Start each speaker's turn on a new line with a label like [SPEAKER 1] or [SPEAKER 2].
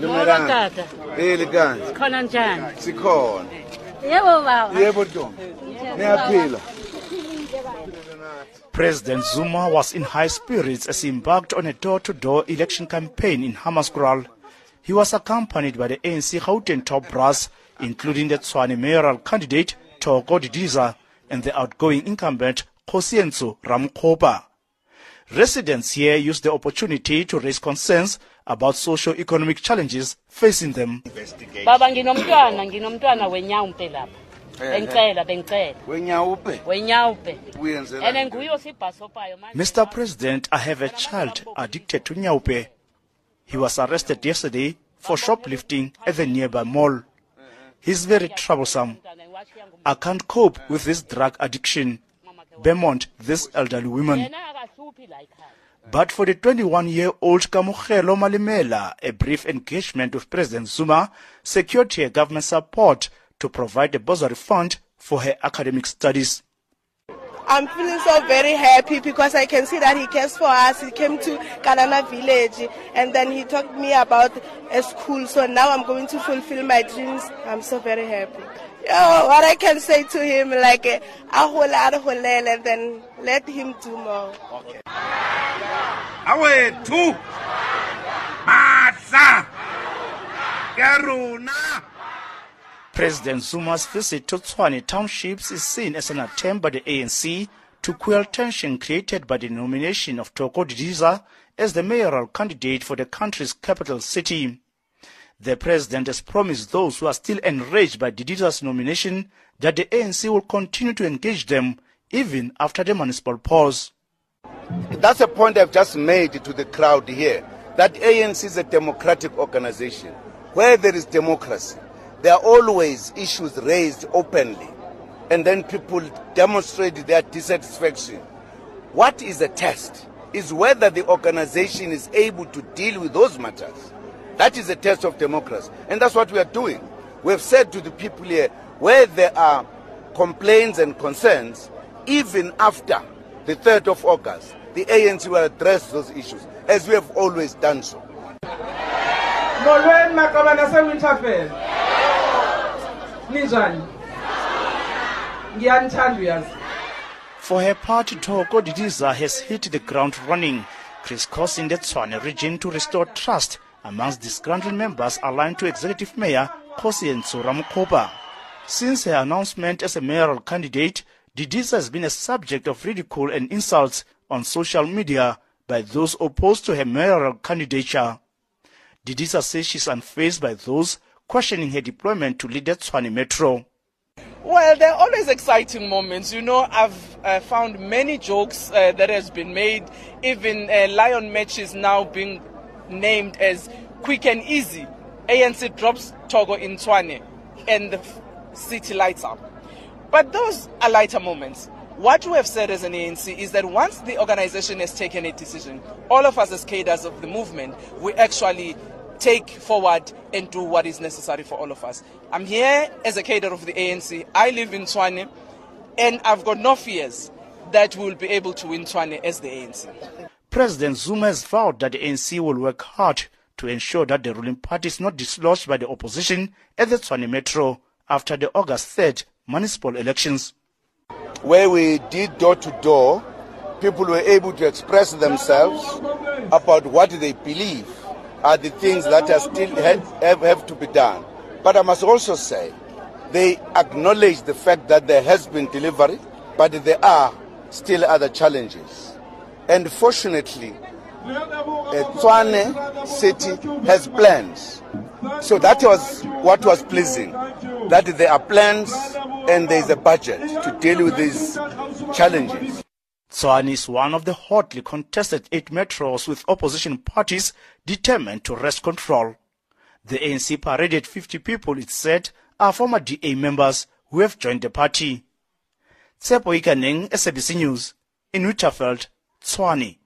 [SPEAKER 1] Molo tata.
[SPEAKER 2] Eh likanzi.
[SPEAKER 1] Khona njani?
[SPEAKER 2] Sikhona.
[SPEAKER 1] Yebo baba.
[SPEAKER 2] Yebo Ntombi. Niyaphila.
[SPEAKER 3] President Zuma was in high spirits as he embarked on a door-to-door election campaign in Hammanskraal. He was accompanied by the ANC Gauteng top brass, including the Tshwane mayoral candidate Thoko Didiza and the outgoing incumbent Kgosientsho Ramokgopa. Residents here used the opportunity to raise concerns about socio-economic challenges facing them.
[SPEAKER 1] Baba nginomntwana, nginomntwana wenyawumpe lapha. Bengicela, bengicela.
[SPEAKER 2] Wenyawupe.
[SPEAKER 1] Wenyawumpe.
[SPEAKER 2] Uyenzela.
[SPEAKER 1] Ene nguye osibhasopayo manje.
[SPEAKER 3] Mr. President, I have a child addicted to nyaope. He was arrested yesterday for shoplifting at the nearby mall. He's very troublesome. I can't cope with this drug addiction. Beaumont, this elderly woman. But for the 21-year-old Kamogelo Malimela, a brief engagement with President Zuma secured her government support to provide a bursary fund for her academic studies.
[SPEAKER 4] I'm feeling so very happy because I can see that he cares for us. He came to Kalana village and then he talked me about a school. So now I'm going to fulfill my dreams. I'm so very happy. Yo, what I can say to him, like, ahole, and then let him do more.
[SPEAKER 2] Awethu. Matla. Karuna.
[SPEAKER 3] President Zuma's visit to Tshwane townships is seen as an attempt by the ANC to quell tension created by the nomination of Thoko Didiza as the mayoral candidate for the country's capital city. The president has promised those who are still enraged by Didiza's nomination that the ANC will continue to engage them even after the municipal pause.
[SPEAKER 2] That's a point I've just made to the crowd here. That ANC is a democratic organization. Where there is democracy, there are always issues raised openly. And then people demonstrate their dissatisfaction. What is a test? Is whether the organization is able to deal with those matters. That is a test of democracy. And that's what we are doing. We have said to the people here where there are complaints and concerns, even after the 3rd of August, the ANC will address those issues, as we have always done so.
[SPEAKER 5] Ninjani ngiyanithanda uyazi
[SPEAKER 3] For her part, Thoko Didiza has hit the ground running, crisscrossing the Tshwane region to restore trust amongst disgruntled members aligned to Executive Mayor Kosi Kgosientsho Ramokgopa. Since her announcement as a mayoral candidate, Didiza has been a subject of ridicule and insults on social media by those opposed to her mayoral candidature. Didiza says she's unfazed by those questioning her deployment to lead the Tshwane Metro.
[SPEAKER 6] Well, there are always exciting moments. You know, I've uh, found many jokes uh, that has been made. Even uh, Lion matches now being named as quick and easy. ANC drops Thoko in Tshwane, and the f- city lights up. But those are lighter moments. What we have said as an ANC is that once the organization has taken a decision, all of us as cadres of the movement, we actually take forward and do what is necessary for all of us. I'm here as a cadre of the ANC. I live in Tshwane, and I've got no fears that we will be able to win Tshwane as the ANC.
[SPEAKER 3] President Zuma has vowed that the ANC will work hard to ensure that the ruling party is not dislodged by the opposition at the Tshwane Metro after the August 3rd municipal elections.
[SPEAKER 2] where we did door to door, people were able to express themselves about what they believe are the things that are still have, have, have to be done. But I must also say, they acknowledge the fact that there has been delivery, but there are still other challenges. And fortunately, uh, Tshwane city has plans. So that was what was pleasing, that there are plans and there is a budget to deal with these challenges.
[SPEAKER 3] Tshwane is one of the hotly contested eight metros with opposition parties determined to wrest control. The ANC paraded 50 people, it said, are former DA members who have joined the party. Tshepo Ikaneng, SABC News, in Winterveld, Tshwane.